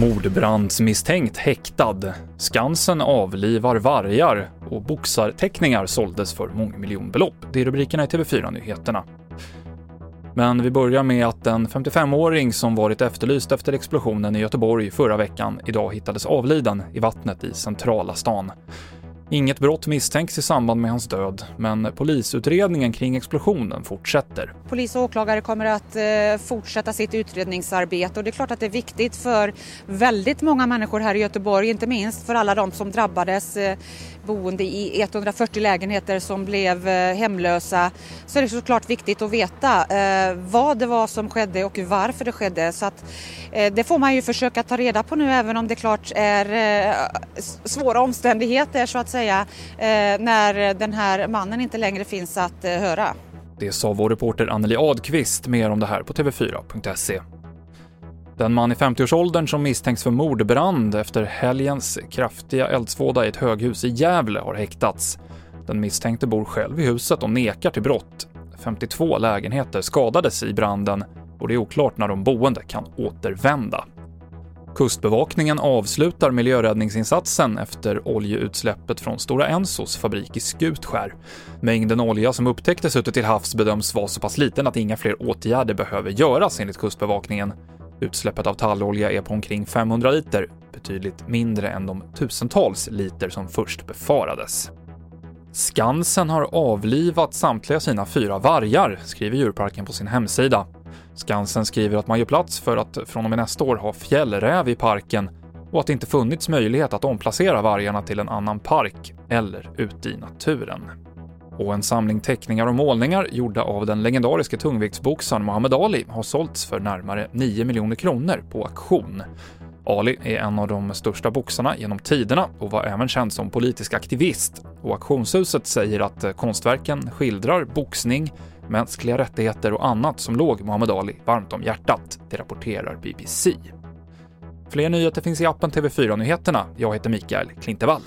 Mordbrandsmisstänkt häktad. Skansen avlivar vargar och boxarteckningar såldes för mångmiljonbelopp. Det är rubrikerna i TV4-nyheterna. Men vi börjar med att en 55-åring som varit efterlyst efter explosionen i Göteborg förra veckan idag hittades avliden i vattnet i centrala stan. Inget brott misstänks i samband med hans död, men polisutredningen kring explosionen fortsätter. Polis och åklagare kommer att eh, fortsätta sitt utredningsarbete och det är klart att det är viktigt för väldigt många människor här i Göteborg, inte minst för alla de som drabbades eh, boende i 140 lägenheter som blev eh, hemlösa. Så är det såklart viktigt att veta eh, vad det var som skedde och varför det skedde. Så att, eh, det får man ju försöka ta reda på nu även om det klart är eh, svåra omständigheter så att säga eh, när den här mannen inte längre finns att eh, höra. Det sa vår reporter Anneli Adqvist. Mer om det här på TV4.se. Den man i 50-årsåldern som misstänks för mordbrand efter helgens kraftiga eldsvåda i ett höghus i Gävle har häktats. Den misstänkte bor själv i huset och nekar till brott. 52 lägenheter skadades i branden och det är oklart när de boende kan återvända. Kustbevakningen avslutar miljöräddningsinsatsen efter oljeutsläppet från Stora Ensos fabrik i Skutskär. Mängden olja som upptäcktes ute till havs bedöms vara så pass liten att inga fler åtgärder behöver göras enligt Kustbevakningen. Utsläppet av tallolja är på omkring 500 liter, betydligt mindre än de tusentals liter som först befarades. Skansen har avlivat samtliga sina fyra vargar, skriver djurparken på sin hemsida. Skansen skriver att man gör plats för att från och med nästa år ha fjällräv i parken och att det inte funnits möjlighet att omplacera vargarna till en annan park eller ute i naturen. Och en samling teckningar och målningar gjorda av den legendariske tungviktsboxaren Muhammad Ali har sålts för närmare 9 miljoner kronor på auktion. Ali är en av de största boxarna genom tiderna och var även känd som politisk aktivist. Och auktionshuset säger att konstverken skildrar boxning, mänskliga rättigheter och annat som låg Muhammad Ali varmt om hjärtat. Det rapporterar BBC. Fler nyheter finns i appen TV4 Nyheterna. Jag heter Mikael Klintevall.